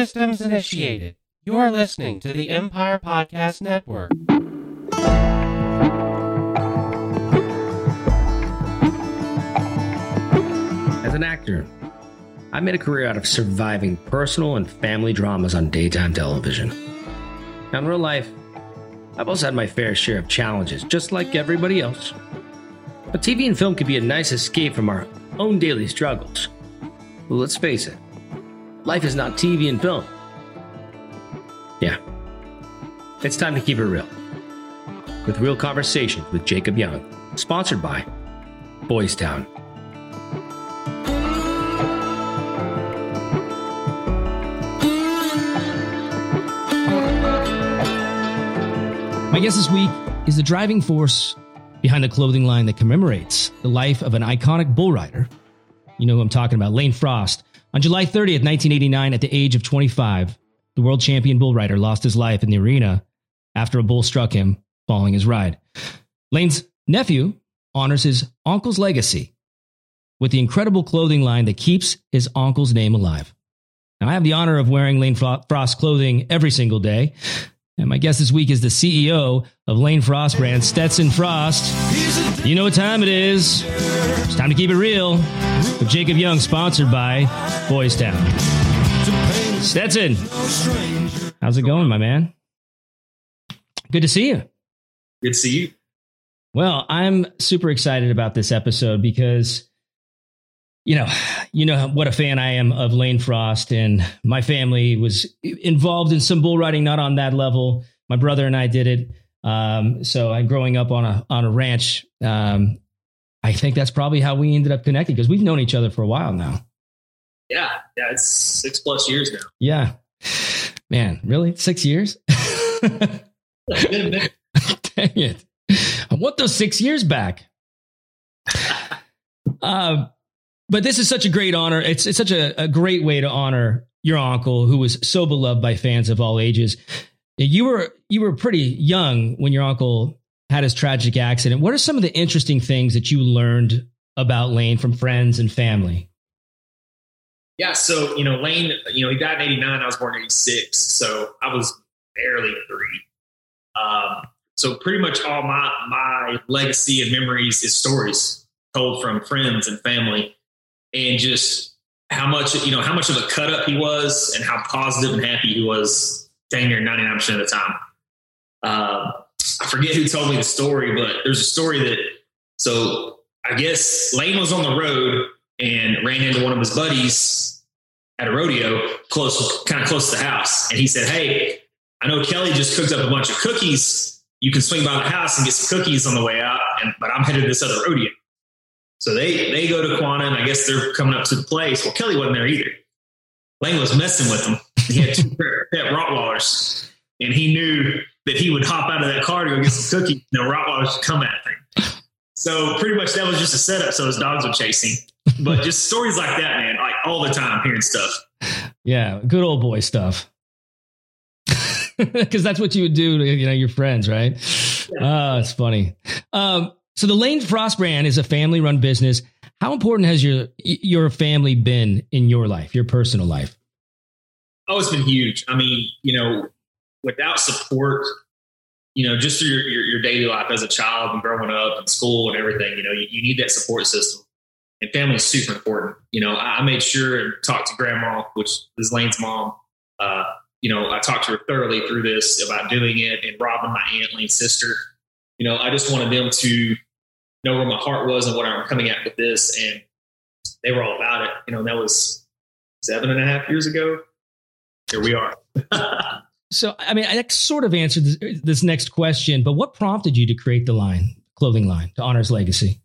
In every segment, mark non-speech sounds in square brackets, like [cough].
systems initiated. You're listening to the Empire Podcast Network. As an actor, I made a career out of surviving personal and family dramas on daytime television. Now, in real life, I've also had my fair share of challenges, just like everybody else. But TV and film can be a nice escape from our own daily struggles. Well, let's face it, life is not TV and film. Yeah. It's time to keep it real. With Real Conversations with Jacob Young, sponsored by Boys Town. My guest this week is the driving force behind the clothing line that commemorates the life of an iconic bull rider. You know who I'm talking about, Lane Frost. On July 30th, 1989, at the age of 25, the world champion bull rider lost his life in the arena after a bull struck him following his ride. Lane's nephew honors his uncle's legacy with the incredible clothing line that keeps his uncle's name alive. Now, I have the honor of wearing Lane Frost clothing every single day. And my guest this week is the CEO of Lane Frost brand, Stetson Frost. You know what time it is. It's time to keep it real with Jacob Young, sponsored by Boys Town. Stetson, how's it going, my man? Good to see you. Good to see you. Well, I'm super excited about this episode because you know, you know what a fan I am of Lane Frost, and my family was involved in some bull riding, not on that level. My brother and I did it. Um, so I'm growing up on a on a ranch. Um, I think that's probably how we ended up connecting because we've known each other for a while now. Yeah, yeah, it's six plus years now. Yeah, man, really, six years? [laughs] Dang it! I want those six years back. Uh, [laughs] but this is such a great honor. It's, it's such a, a great way to honor your uncle who was so beloved by fans of all ages. You were you were pretty young when your uncle had his tragic accident. What are some of the interesting things that you learned about Lane from friends and family? Yeah, so you know, Lane, you know, he died in '89. I was born in '86, so I was barely three. Um, so pretty much all my my legacy and memories is stories told from friends and family and just how much you know how much of a cut up he was and how positive and happy he was dang near 99% of the time. Uh, i forget who told me the story but there's a story that so i guess lane was on the road and ran into one of his buddies at a rodeo close kind of close to the house. And he said hey i know kelly just cooked up a bunch of cookies. You can swing by the house and get some cookies on the way out and, but i'm headed to this other rodeo so they they go to Quanah, and I guess they're coming up to the place. Well, Kelly wasn't there either. Lane was messing with them. He had two [laughs] pet Rottweilers, and he knew that he would hop out of that car to go get some cookies. And the Rottweilers would come at him. So pretty much that was just a setup. So his dogs were chasing. But [laughs] just stories like that, man, like all the time, hearing stuff. Yeah, good old boy stuff. [laughs] Because that's what you would do to you know your friends, right? Yeah. Oh, it's funny. Um, so the Lane Frost brand is a family run business. How important has your your family been in your life, your personal life? Oh, it's been huge. I mean, you know, without support, you know, just through your, your, your daily life as a child and growing up and school and everything, you know, you, you need that support system. And family is super important. You know, I, I made sure and talked to grandma, which is Lane's mom. Uh, you know, I talked to her thoroughly through this about doing it and Robin, my aunt, Lane's sister. You know, I just wanted them to know where my heart was and what I'm coming at with this. And they were all about it. You know, that was seven and a half years ago. Here we are. [laughs] so, I mean, I sort of answered this, this, next question, but what prompted you to create the line, clothing line, to honor his legacy?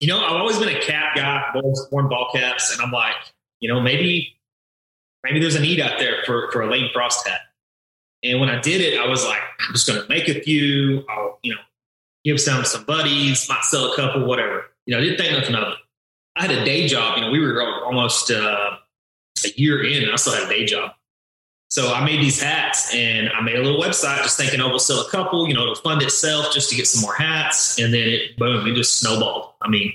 You know, I've always been a cap guy, both worn ball caps, and I'm like, you know, maybe, maybe there's a need out there for for a Lane Frost hat. And when I did it, I was like, I'm just going to make a few. I'll, you know, give some to some buddies, might sell a couple, whatever. You know, didn't think nothing of it. I had a day job. You know, we were almost uh, a year in, and I still had a day job. So I made these hats, and I made a little website, just thinking, oh, we'll sell a couple. You know, it'll fund itself just to get some more hats, and then it boom, it just snowballed. I mean,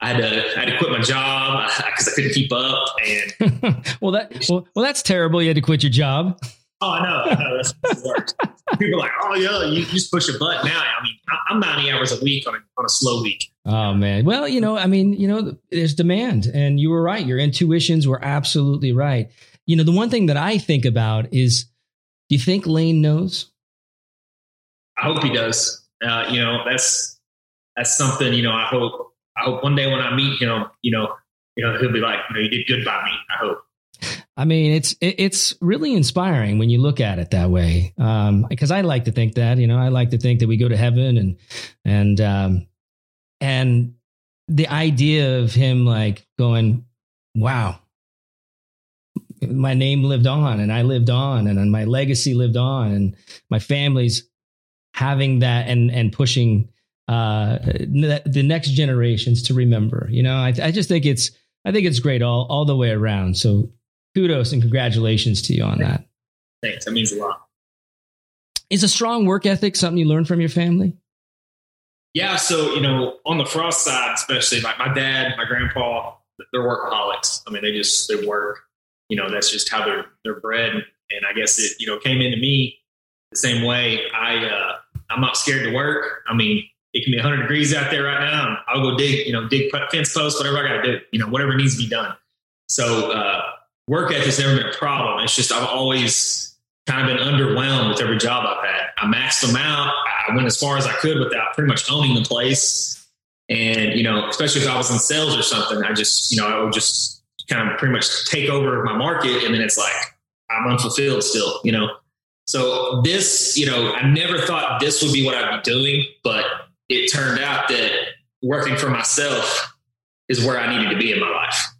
I had to I had to quit my job [laughs] because I couldn't keep up. And [laughs] well, that well, well, that's terrible. You had to quit your job. [laughs] Oh, I know. I that's the. People are like, oh yeah, you just push a button now. I mean, I'm 90 hours a week on a on a slow week. Oh man. Well, you know, I mean, you know, there's demand, and you were right. Your intuitions were absolutely right. You know, the one thing that I think about is, do you think Lane knows? I hope he does. Uh, you know, that's that's something. You know, I hope I hope one day when I meet him, you know, you know, he'll be like, you know, you did good by me. I hope. I mean, it's it's really inspiring when you look at it that way. Um, because I like to think that, you know, I like to think that we go to heaven and and um, and the idea of him like going, wow, my name lived on, and I lived on, and my legacy lived on, and my family's having that and and pushing uh, the next generations to remember. You know, I, I just think it's I think it's great all all the way around. So kudos and congratulations to you on that. Thanks. That means a lot. Is a strong work ethic something you learned from your family? Yeah. So, you know, on the Frost side, especially like my dad, my grandpa, they're workaholics. I mean, they just, they work, you know, that's just how they're, they're bred. And I guess it, you know, came into me the same way. I, uh, I'm not scared to work. I mean, it can be 100 degrees out there right now. I'll go dig, you know, dig fence posts, whatever I got to do, you know, whatever needs to be done. So, uh, work ethic's never been a problem. It's just I've always kind of been underwhelmed with every job I've had. I maxed them out. I went as far as I could without pretty much owning the place. And, you know, especially if I was in sales or something, I just, you know, I would just kind of pretty much take over my market. And then it's like, I'm unfulfilled still, you know? So this, you know, I never thought this would be what I'd be doing, but it turned out that working for myself is where I needed to be in my life.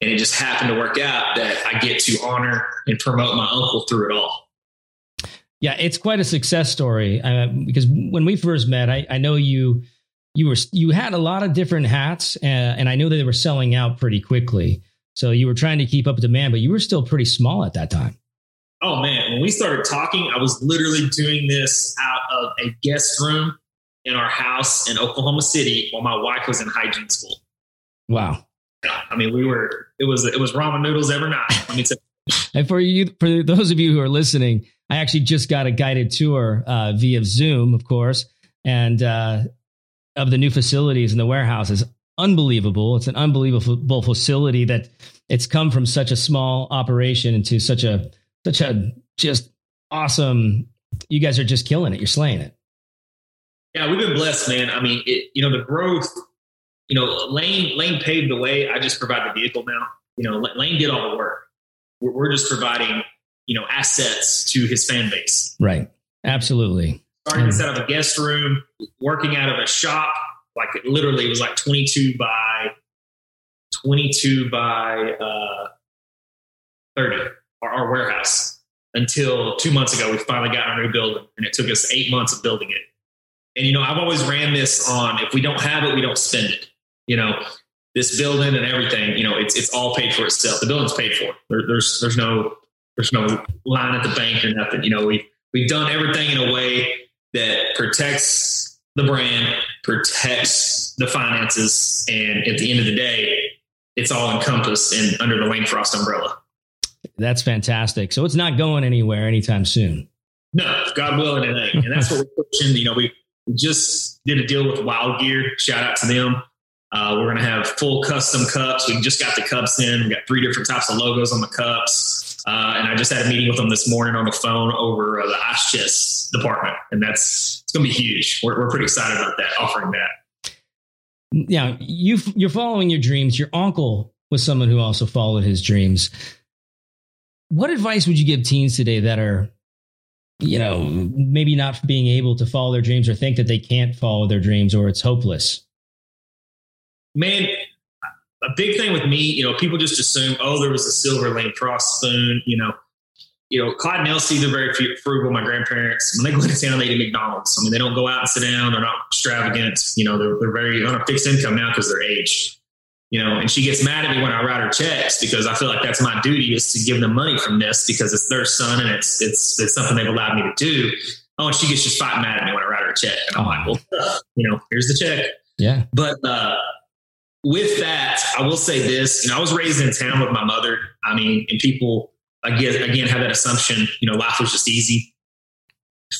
And it just happened to work out that I get to honor and promote my uncle through it all. Yeah, it's quite a success story uh, because when we first met, I, I, know you you were you had a lot of different hats, uh, and I knew that they were selling out pretty quickly. So you were trying to keep up demand, but you were still pretty small at that time. Oh man, when we started talking, I was literally doing this out of a guest room in our house in Oklahoma City while my wife was in hygiene school. Wow. I mean, we were it was it was ramen noodles every night. I mean, [laughs] and for you, for those of you who are listening, I actually just got a guided tour uh, via Zoom, of course, and uh, of the new facilities in the warehouse is unbelievable. It's an unbelievable facility that it's come from such a small operation into such a such a just awesome. You guys are just killing it. You're slaying it. Yeah, we've been blessed, man. I mean, it, you know, the growth you know, Lane Lane paved the way. I just provide the vehicle now. You know, Lane did all the work. We're, we're just providing, you know, assets to his fan base. Right. Absolutely. Starting mm. to set up a guest room, working out of a shop. Like it literally it was like 22 by 22 by uh, 30, our, our warehouse. Until two months ago, we finally got our new building, and it took us eight months of building it. And you know, I've always ran this on: if we don't have it, we don't spend it you know, this building and everything, you know, it's it's all paid for itself. The building's paid for. There, there's there's no there's no line at the bank or nothing. You know, we we've done everything in a way that protects the brand, protects the finances, and at the end of the day, it's all encompassed in under the Lane Frost umbrella. That's fantastic. So it's not going anywhere anytime soon. No, God willing, it ain't. And that's what we're [laughs] pushing. You know, we just did a deal with Wild Gear. Shout out to them. Uh, we're going to have full custom cups. We just got the cups in. We got three different types of logos on the cups. Uh, and I just had a meeting with them this morning on the phone over uh, the ice chest department, and that's it's going to be huge. We're, we're pretty excited about that, offering that. Yeah, you you're following your dreams. Your uncle was someone who also followed his dreams. What advice would you give teens today that are, you know, maybe not being able to follow their dreams or think that they can't follow their dreams or it's hopeless? Man, a big thing with me, you know, people just assume, oh, there was a silver Lane Frost spoon, you know. You know, Clyde and Elsie, they're very frugal. My grandparents, when they go into town, they eat McDonald's. I mean, they don't go out and sit down. They're not extravagant. You know, they're, they're very on a fixed income now because they're aged. You know, and she gets mad at me when I write her checks because I feel like that's my duty is to give them money from this because it's their son and it's it's it's something they've allowed me to do. Oh, and she gets just fighting mad at me when I write her a check, and I'm like, well, you know, here's the check. Yeah. But uh, with that, I will say this. You know, I was raised in town with my mother. I mean, and people again again have that assumption. You know, life was just easy.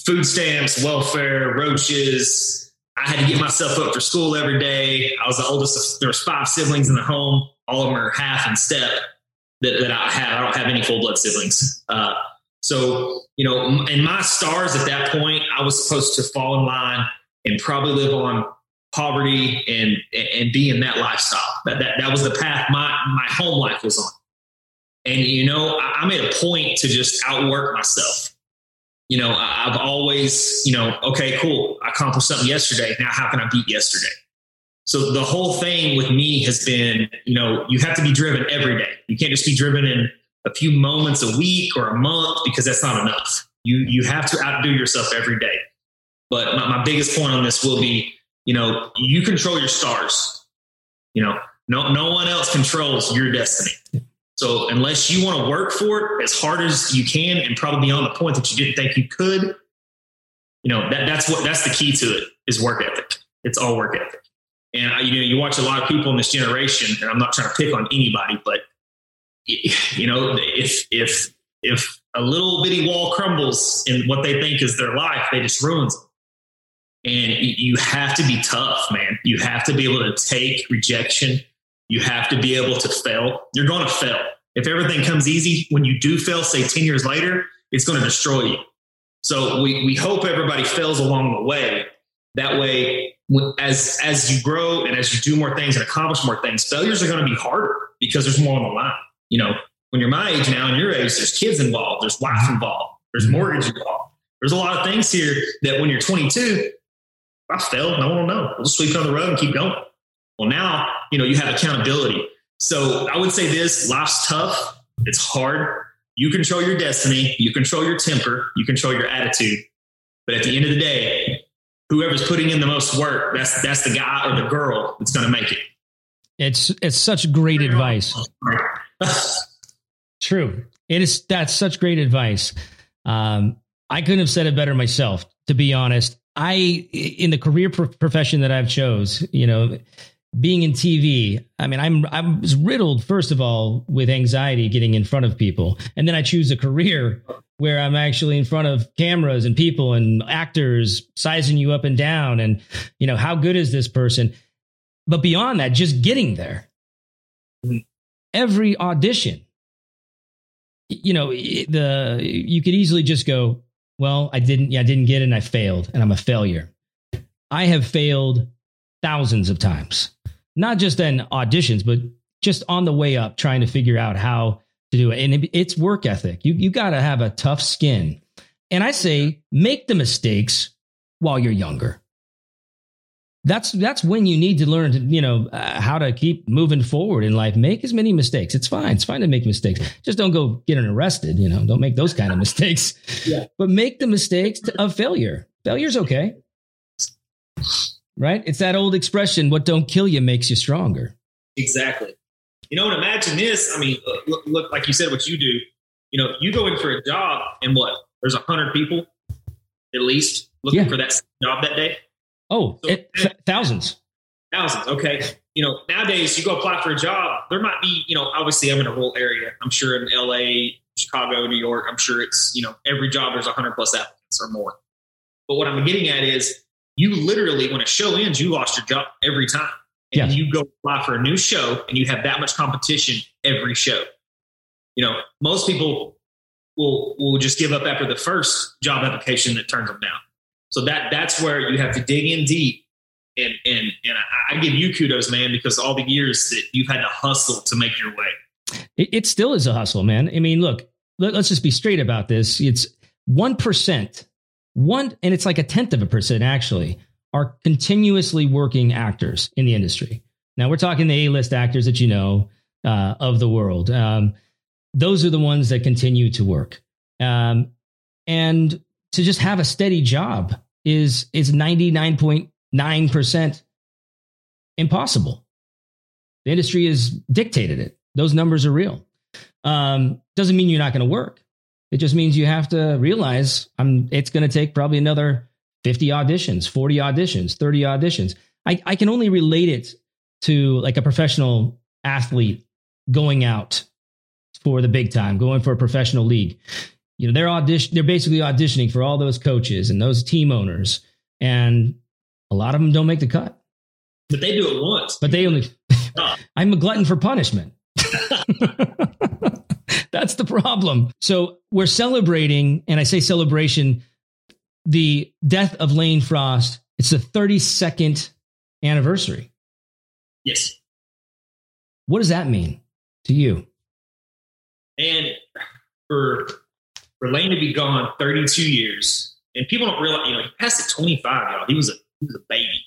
Food stamps, welfare, roaches. I had to get myself up for school every day. I was the oldest. There was five siblings in the home. All of them are half and step that, that I have. I don't have any full blood siblings. Uh, so you know, in my stars at that point, I was supposed to fall in line and probably live on poverty and and be in that lifestyle. That that, that was the path my my home life was on. And you know, I, I made a point to just outwork myself. You know, I've always, you know, okay, cool. I accomplished something yesterday. Now, how can I beat yesterday? So the whole thing with me has been, you know, you have to be driven every day. You can't just be driven in a few moments a week or a month because that's not enough. You you have to outdo yourself every day. But my, my biggest point on this will be you know, you control your stars. You know, no no one else controls your destiny. So unless you want to work for it as hard as you can and probably beyond the point that you didn't think you could, you know, that that's what that's the key to it is work ethic. It's all work ethic. And you know, you watch a lot of people in this generation, and I'm not trying to pick on anybody, but you know, if if if a little bitty wall crumbles in what they think is their life, they just ruins. And you have to be tough, man. You have to be able to take rejection. You have to be able to fail. You're going to fail. If everything comes easy, when you do fail, say 10 years later, it's going to destroy you. So we, we hope everybody fails along the way. That way, as, as you grow and as you do more things and accomplish more things, failures are going to be harder because there's more on the line. You know, when you're my age now and your age, there's kids involved, there's wife involved, there's mortgage involved. There's a lot of things here that when you're 22, I failed. No one will know. We'll just sweep it on the road and keep going. Well, now, you know, you have accountability. So I would say this life's tough. It's hard. You control your destiny. You control your temper. You control your attitude. But at the end of the day, whoever's putting in the most work, that's, that's the guy or the girl that's going to make it. It's, it's such great advice. [laughs] True. It is. That's such great advice. Um, I couldn't have said it better myself, to be honest. I in the career pro- profession that I've chose, you know, being in TV, I mean, I'm I was riddled first of all with anxiety getting in front of people, and then I choose a career where I'm actually in front of cameras and people and actors sizing you up and down, and you know, how good is this person? But beyond that, just getting there, every audition, you know, the you could easily just go, well, I didn't, yeah, I didn't get it and I failed and I'm a failure. I have failed thousands of times, not just in auditions, but just on the way up trying to figure out how to do it. And it's work ethic. You, you got to have a tough skin. And I say, make the mistakes while you're younger. That's that's when you need to learn to you know uh, how to keep moving forward in life. Make as many mistakes. It's fine. It's fine to make mistakes. Just don't go getting arrested. You know, don't make those kind of [laughs] mistakes. Yeah. But make the mistakes of failure. Failure's okay, right? It's that old expression: "What don't kill you makes you stronger." Exactly. You know, and imagine this. I mean, look, look like you said, what you do. You know, you go in for a job, and what? There's a hundred people at least looking yeah. for that job that day Oh, so, it, th- thousands. Thousands. Okay. You know, nowadays you go apply for a job, there might be, you know, obviously I'm in a rural area. I'm sure in LA, Chicago, New York, I'm sure it's, you know, every job there's 100 plus applicants or more. But what I'm getting at is you literally, when a show ends, you lost your job every time. And you go apply for a new show and you have that much competition every show. You know, most people will will just give up after the first job application that turns them down. So that that's where you have to dig in deep. And and and I, I give you kudos, man, because all the years that you've had to hustle to make your way. It, it still is a hustle, man. I mean, look, let, let's just be straight about this. It's one percent, one, and it's like a tenth of a percent actually are continuously working actors in the industry. Now we're talking the A-list actors that you know uh, of the world. Um, those are the ones that continue to work. Um, and to just have a steady job is is 99.9% impossible. The industry has dictated it. Those numbers are real. Um, doesn't mean you're not going to work. It just means you have to realize I'm, it's going to take probably another 50 auditions, 40 auditions, 30 auditions. I, I can only relate it to like a professional athlete going out for the big time, going for a professional league. You know, they're audition they're basically auditioning for all those coaches and those team owners and a lot of them don't make the cut. But they do it once. But they only ah. [laughs] I'm a glutton for punishment. [laughs] That's the problem. So we're celebrating, and I say celebration, the death of Lane Frost. It's the 32nd anniversary. Yes. What does that mean to you? And for for to be gone 32 years, and people don't realize, you know, he passed at 25, y'all. He was a he was a baby.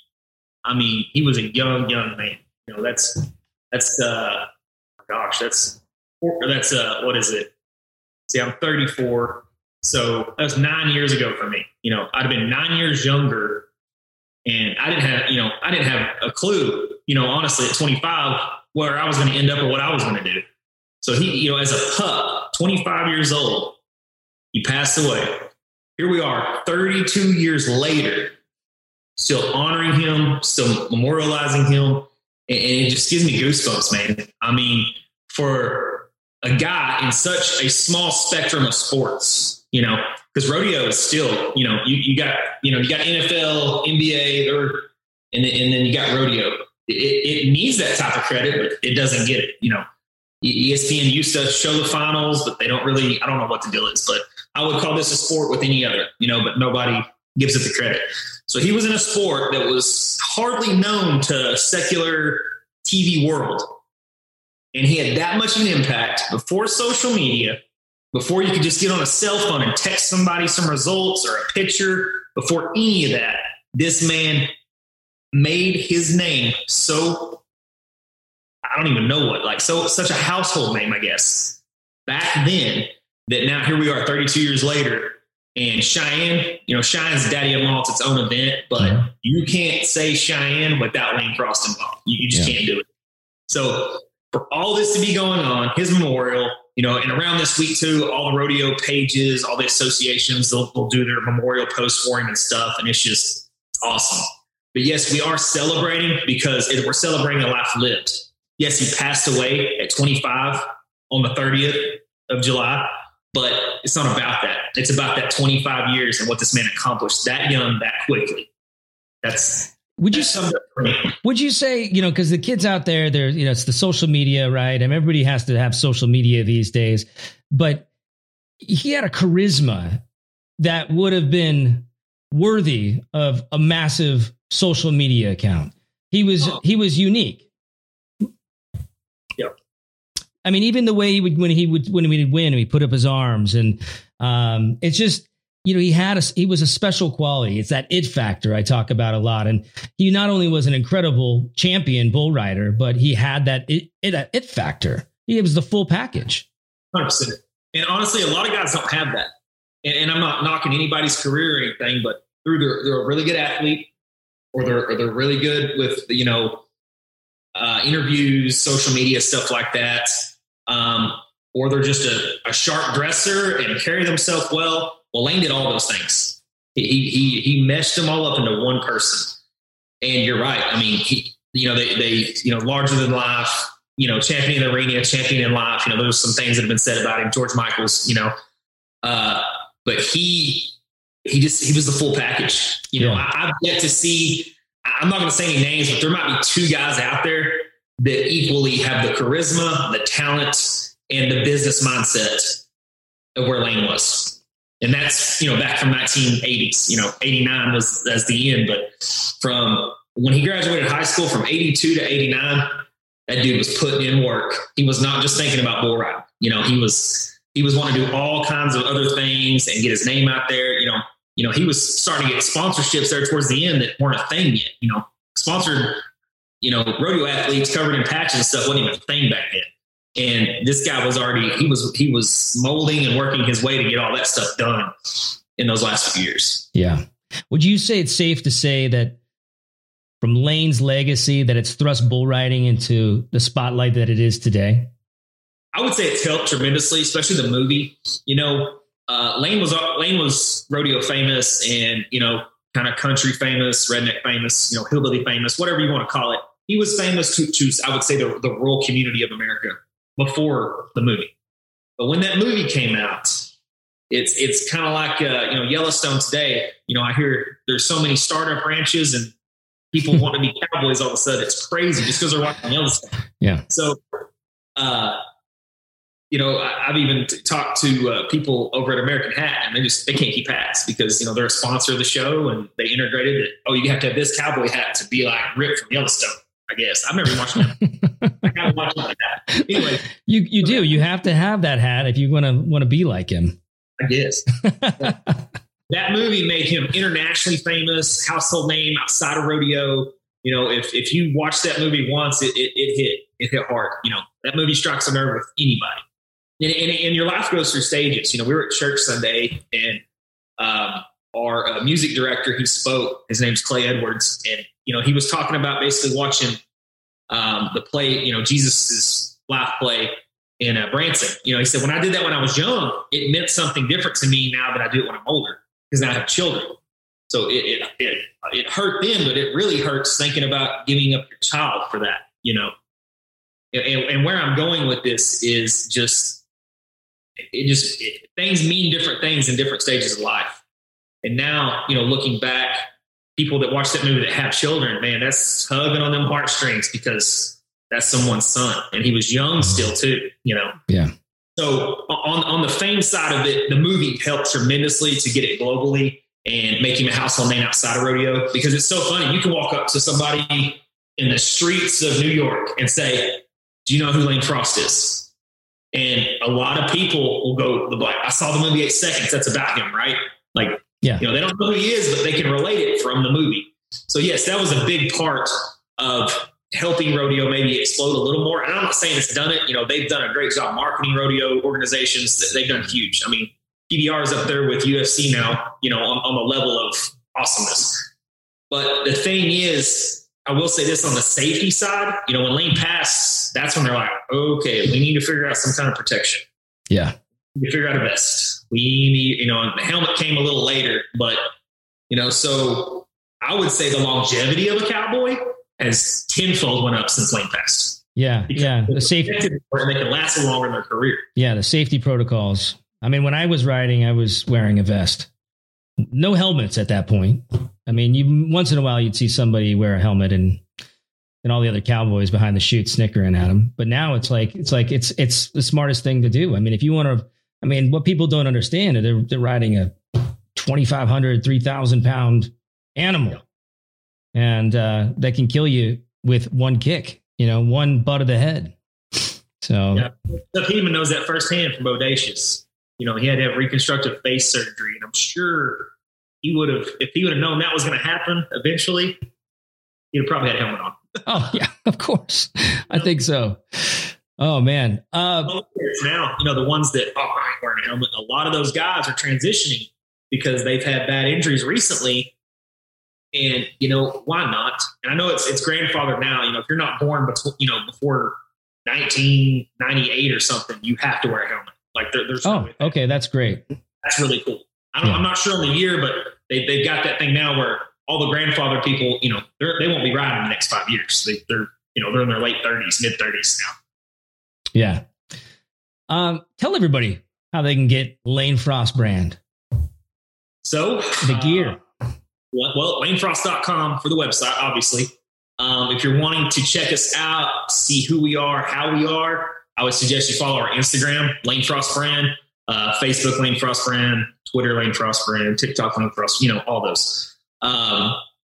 I mean, he was a young, young man. You know, that's that's uh gosh, that's that's uh what is it? See, I'm 34. So that was nine years ago for me. You know, I'd have been nine years younger and I didn't have, you know, I didn't have a clue, you know, honestly at 25 where I was going to end up or what I was going to do. So he, you know, as a pup, 25 years old, he passed away. Here we are 32 years later, still honoring him, still memorializing him. And it just gives me goosebumps, man. I mean, for a guy in such a small spectrum of sports, you know, because rodeo is still, you know, you, you got, you know, you got NFL, NBA, or, and, then, and then you got rodeo. It, it needs that type of credit, but it doesn't get it. You know, ESPN used to show the finals, but they don't really, I don't know what the deal is, but I would call this a sport with any other, you know, but nobody gives it the credit. So he was in a sport that was hardly known to secular TV world. And he had that much of an impact before social media, before you could just get on a cell phone and text somebody some results or a picture, before any of that, this man made his name so I don't even know what, like so such a household name, I guess, back then that now here we are 32 years later. And Cheyenne, you know, Cheyenne's Daddy of 'em All's its own event, but mm-hmm. you can't say Cheyenne without Lane Frost involved. You, you just yeah. can't do it. So for all this to be going on, his memorial, you know, and around this week too, all the rodeo pages, all the associations, they'll, they'll do their memorial posts for him and stuff. And it's just awesome. But yes, we are celebrating because we're celebrating a life lived. Yes, he passed away at 25 on the 30th of July, but it's not about that. It's about that 25 years and what this man accomplished that young, that quickly. That's would you would you say you know because the kids out there they're you know it's the social media right and everybody has to have social media these days but he had a charisma that would have been worthy of a massive social media account he was oh. he was unique I mean, even the way he would when he would when he would win, he put up his arms, and um, it's just you know he had a he was a special quality. It's that it factor I talk about a lot, and he not only was an incredible champion bull rider, but he had that it it, it factor. He was the full package. Hundred percent. And honestly, a lot of guys don't have that. And, and, I'm not knocking anybody's career or anything, but through they're, they're a really good athlete, or they're or they're really good with you know uh, interviews, social media stuff like that um, or they're just a, a, sharp dresser and carry themselves well. Well, Lane did all those things. He, he, he meshed them all up into one person. And you're right. I mean, he, you know, they, they, you know, larger than life, you know, champion in the arena, champion in life. You know, there's some things that have been said about him. George Michaels, you know, uh, but he, he just, he was the full package. You know, I, I've yet to see, I'm not going to say any names, but there might be two guys out there that equally have the charisma, the talent, and the business mindset of where Lane was. And that's, you know, back from 1980s, you know, 89 was as the end, but from when he graduated high school from 82 to 89, that dude was putting in work. He was not just thinking about bull riding. You know, he was he was wanting to do all kinds of other things and get his name out there. You know, you know, he was starting to get sponsorships there towards the end that weren't a thing yet. You know, sponsored you know, rodeo athletes covered in patches and stuff wasn't even a thing back then. And this guy was already he was he was molding and working his way to get all that stuff done in those last few years. Yeah. Would you say it's safe to say that from Lane's legacy that it's thrust bull riding into the spotlight that it is today? I would say it's helped tremendously, especially the movie. You know, uh, Lane was Lane was rodeo famous and you know kind of country famous, redneck famous, you know, hillbilly famous, whatever you want to call it he was famous to, to I would say the, the rural community of America before the movie. But when that movie came out, it's it's kind of like uh, you know Yellowstone today. You know, I hear there's so many startup ranches and people want to be [laughs] cowboys all of a sudden. It's crazy just because they're watching Yellowstone. Yeah. So, uh, you know, I, have even t- talked to uh, people over at American Hat, and they just they can't keep hats because you know they're a sponsor of the show, and they integrated it. Oh, you have to have this cowboy hat to be like Rip from Yellowstone. I guess I've never watched that. I gotta [laughs] watch like that. Anyway, you you do. You have to have that hat if you want to want to be like him. I guess. [laughs] that movie made him internationally famous, household name outside of rodeo. You know, if if you watch that movie once, it, it, it hit it hit hard. You know, that movie strikes a nerve with anybody. And, and, and your life goes through stages. You know, we were at church Sunday, and um, our uh, music director he spoke. His name's Clay Edwards, and you know he was talking about basically watching um, the play. You know, Jesus's life play in uh, Branson. You know, he said when I did that when I was young, it meant something different to me now that I do it when I'm older because now I have children. So it, it, it it hurt then, but it really hurts thinking about giving up your child for that. You know, and, and where I'm going with this is just it just it, things mean different things in different stages of life. And now, you know, looking back, people that watch that movie that have children, man, that's tugging on them heartstrings because that's someone's son, and he was young still too. You know, yeah. So on on the fame side of it, the movie helped tremendously to get it globally and make him a household name outside of rodeo because it's so funny. You can walk up to somebody in the streets of New York and say, "Do you know who Lane Frost is?" And a lot of people will go, like, I saw the movie Eight Seconds. That's about him, right? Like, yeah. you know, they don't know who he is, but they can relate it from the movie. So, yes, that was a big part of helping rodeo maybe explode a little more. And I'm not saying it's done it. You know, they've done a great job marketing rodeo organizations. They've done huge. I mean, PBR is up there with UFC now, you know, on, on the level of awesomeness. But the thing is, I will say this on the safety side, you know, when lane pass, that's when they're like, okay, we need to figure out some kind of protection. Yeah. We figure out a vest. We need, you know, the helmet came a little later, but, you know, so I would say the longevity of a cowboy has tenfold went up since lane pass. Yeah. Because yeah. The safety. They can last longer in their career. Yeah. The safety protocols. I mean, when I was riding, I was wearing a vest. No helmets at that point. I mean, you once in a while you'd see somebody wear a helmet and and all the other cowboys behind the chute snickering at them. But now it's like it's like it's it's the smartest thing to do. I mean, if you want to, I mean, what people don't understand is they're they're riding a 2,500, 3,000 pound animal, and uh, that can kill you with one kick. You know, one butt of the head. So, yeah. Chuck Hedeman knows that firsthand from Bodacious. You know, he had to have reconstructive face surgery, and I'm sure he would have, if he would have known that was going to happen eventually, he'd have probably had a helmet on. oh yeah, of course. I think so. Oh man. Uh, now, you know, the ones that oh, I ain't wearing a helmet. A lot of those guys are transitioning because they've had bad injuries recently. And you know why not? And I know it's it's grandfather now. You know, if you're not born before you know before 1998 or something, you have to wear a helmet. Like there, there's oh, okay, that's great. That's really cool. I yeah. I'm not sure on the year, but they, they've got that thing now where all the grandfather people, you know, they won't be riding in the next five years. They, they're, you know, they're in their late 30s, mid 30s now. Yeah. Um, tell everybody how they can get Lane Frost brand. So the gear. Uh, well, lanefrost.com for the website, obviously. Um, if you're wanting to check us out, see who we are, how we are, I would suggest you follow our Instagram, Lane Frost Brand uh, Facebook Lane Frost brand, Twitter Lane Frost brand, TikTok Lane Frost, you know, all those. Um,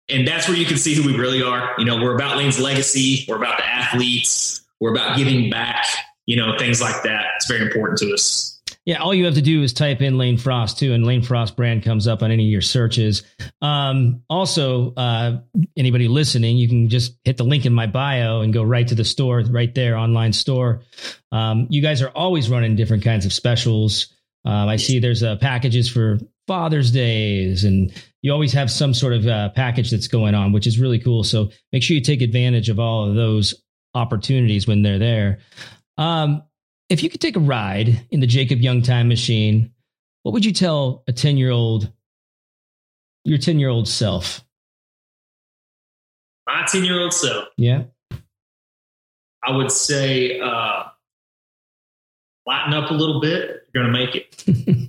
and that's where you can see who we really are. You know, we're about Lane's legacy. We're about the athletes. We're about giving back, you know, things like that. It's very important to us. Yeah, all you have to do is type in Lane Frost too, and Lane Frost brand comes up on any of your searches. Um, also, uh, anybody listening, you can just hit the link in my bio and go right to the store, right there, online store. Um, you guys are always running different kinds of specials. Um, I see there's uh, packages for Father's Days, and you always have some sort of uh, package that's going on, which is really cool. So make sure you take advantage of all of those opportunities when they're there. Um, if you could take a ride in the Jacob Young time machine, what would you tell a 10 year old, your 10 year old self? My 10 year old self. Yeah. I would say uh, lighten up a little bit. You're going to make it.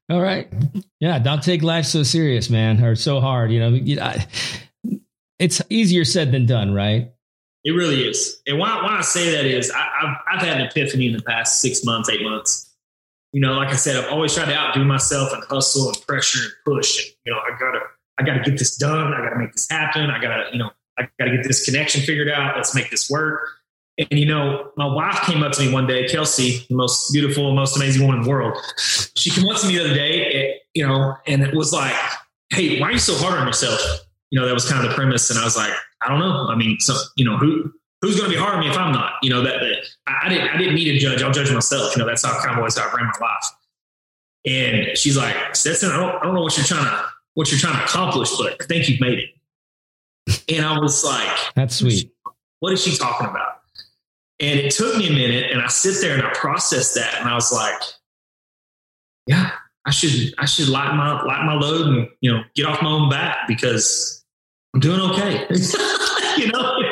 [laughs] All right. Yeah. Don't take life so serious, man, or so hard. You know, it's easier said than done, right? It really is. And why, why I say that is I, have I've had an epiphany in the past six months, eight months. You know, like I said, I've always tried to outdo myself and hustle and pressure and push. And, you know, I gotta, I gotta get this done. I gotta make this happen. I gotta, you know, I gotta get this connection figured out. Let's make this work. And you know, my wife came up to me one day, Kelsey, the most beautiful, most amazing woman in the world. She came up to me the other day, eh, you know, and it was like, "Hey, why are you so hard on yourself?" You know, that was kind of the premise, and I was like, "I don't know. I mean, so you know, who who's going to be hard on me if I'm not? You know, that, that I, I, didn't I didn't need a judge. I'll judge myself. You know, that's how kind of always how I ran my life." And she's like, "Stetson, I don't, I don't know what you're trying to what you're trying to accomplish, but I think you've made it." [laughs] And I was like, "That's sweet." What is she talking about? And it took me a minute and I sit there and I process that and I was like, yeah, I should I should lighten my lighten my load and you know get off my own back because I'm doing okay. [laughs] you know,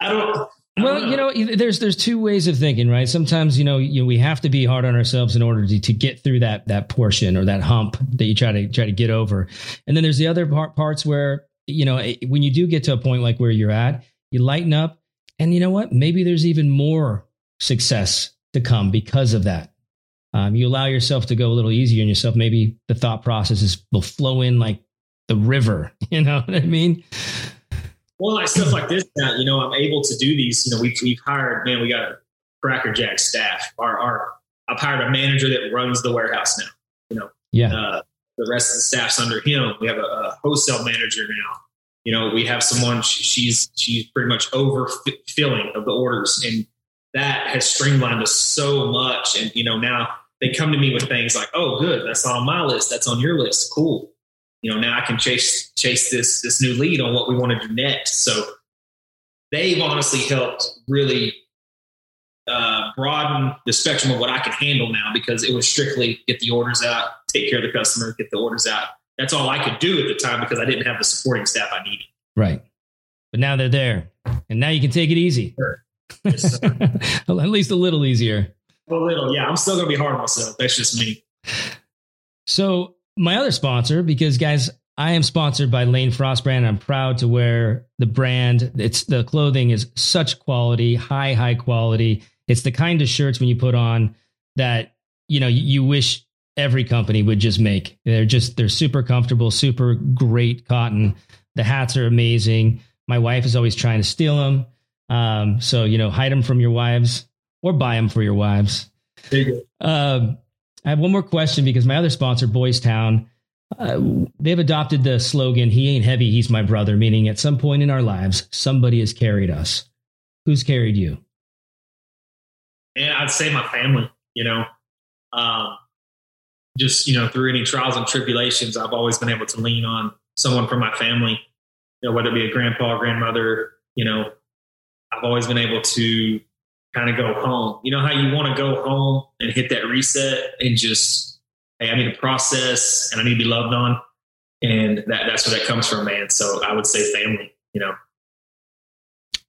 I don't well, you know, there's there's two ways of thinking, right? Sometimes you know, you we have to be hard on ourselves in order to, to get through that that portion or that hump that you try to try to get over. And then there's the other part, parts where you know when you do get to a point like where you're at, you lighten up and you know what? Maybe there's even more success to come because of that. Um, you allow yourself to go a little easier on yourself. Maybe the thought processes will flow in like the river. [laughs] You know what I mean? Well, like stuff like this now, you know, I'm able to do these. You know, we've, we've hired, man, we got a crackerjack staff. Our, our, I've hired a manager that runs the warehouse now. You know, yeah. Uh, the rest of the staff's under him. We have a, a wholesale manager now you know, we have someone she's she's pretty much overfilling of the orders, and that has streamlined us so much. And you know, now they come to me with things like, "Oh, good, that's not on my list. That's on your list. Cool." You know, now I can chase chase this this new lead on what we want to do next. So they've honestly helped really uh, broaden the spectrum of what I can handle now because it was strictly get the orders out, take care of the customer, get the orders out that's all I could do at the time because I didn't have the supporting staff I needed. Right. But now they're there. And now you can take it easy. Sure. [laughs] Yes, at least a little easier. A little, yeah. I'm still to be hard on myself. That's just me. So, my other sponsor, because guys, I am sponsored by Lane Frost brand. I'm proud to wear the brand. It's the clothing is such quality, high, high quality. It's the kind of shirts when you put on that, you know, you, you wish every company would just make. They're just they're super comfortable, super great cotton. The hats are amazing. My wife is always trying to steal them. Um, so you know, hide them from your wives or buy them for your wives. There you go. Uh, I have one more question because my other sponsor, Boys Town, uh, they've adopted the slogan "He ain't heavy, he's my brother," meaning at some point in our lives, somebody has carried us. Who's carried you? Yeah, I'd say my family. You know, um, just you know through any trials and tribulations i've always been able to lean on someone from my family you know whether it be a grandpa grandmother you know i've always been able to kind of go home. You know how you want to go home and hit that reset and just hey i need to process and i need to be loved on. And that that's where that comes from man. So i would say family you know.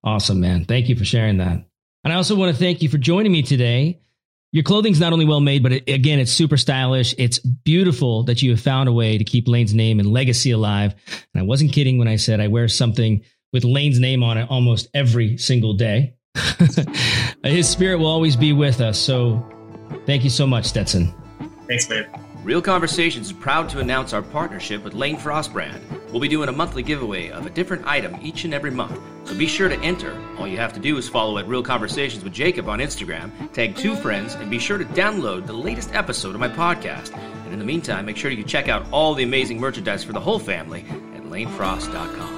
Awesome man. Thank you for sharing that. And i also want to thank you for joining me today. Your clothing's not only well made, but it, again, it's super stylish. It's beautiful that you have found a way to keep Lane's name and legacy alive. And I wasn't kidding when I said I wear something with Lane's name on it almost every single day. [laughs] His spirit will always be with us. So thank you so much, Stetson. Thanks, man. Real Conversations is proud to announce our partnership with Lane Frost Brand. We'll be doing a monthly giveaway of a different item each and every month, so be sure to enter. All you have to do is follow at Real Conversations with Jacob on Instagram, tag two friends, and be sure to download the latest episode of my podcast. And in the meantime, make sure you check out all the amazing merchandise for the whole family at lanefrost.com.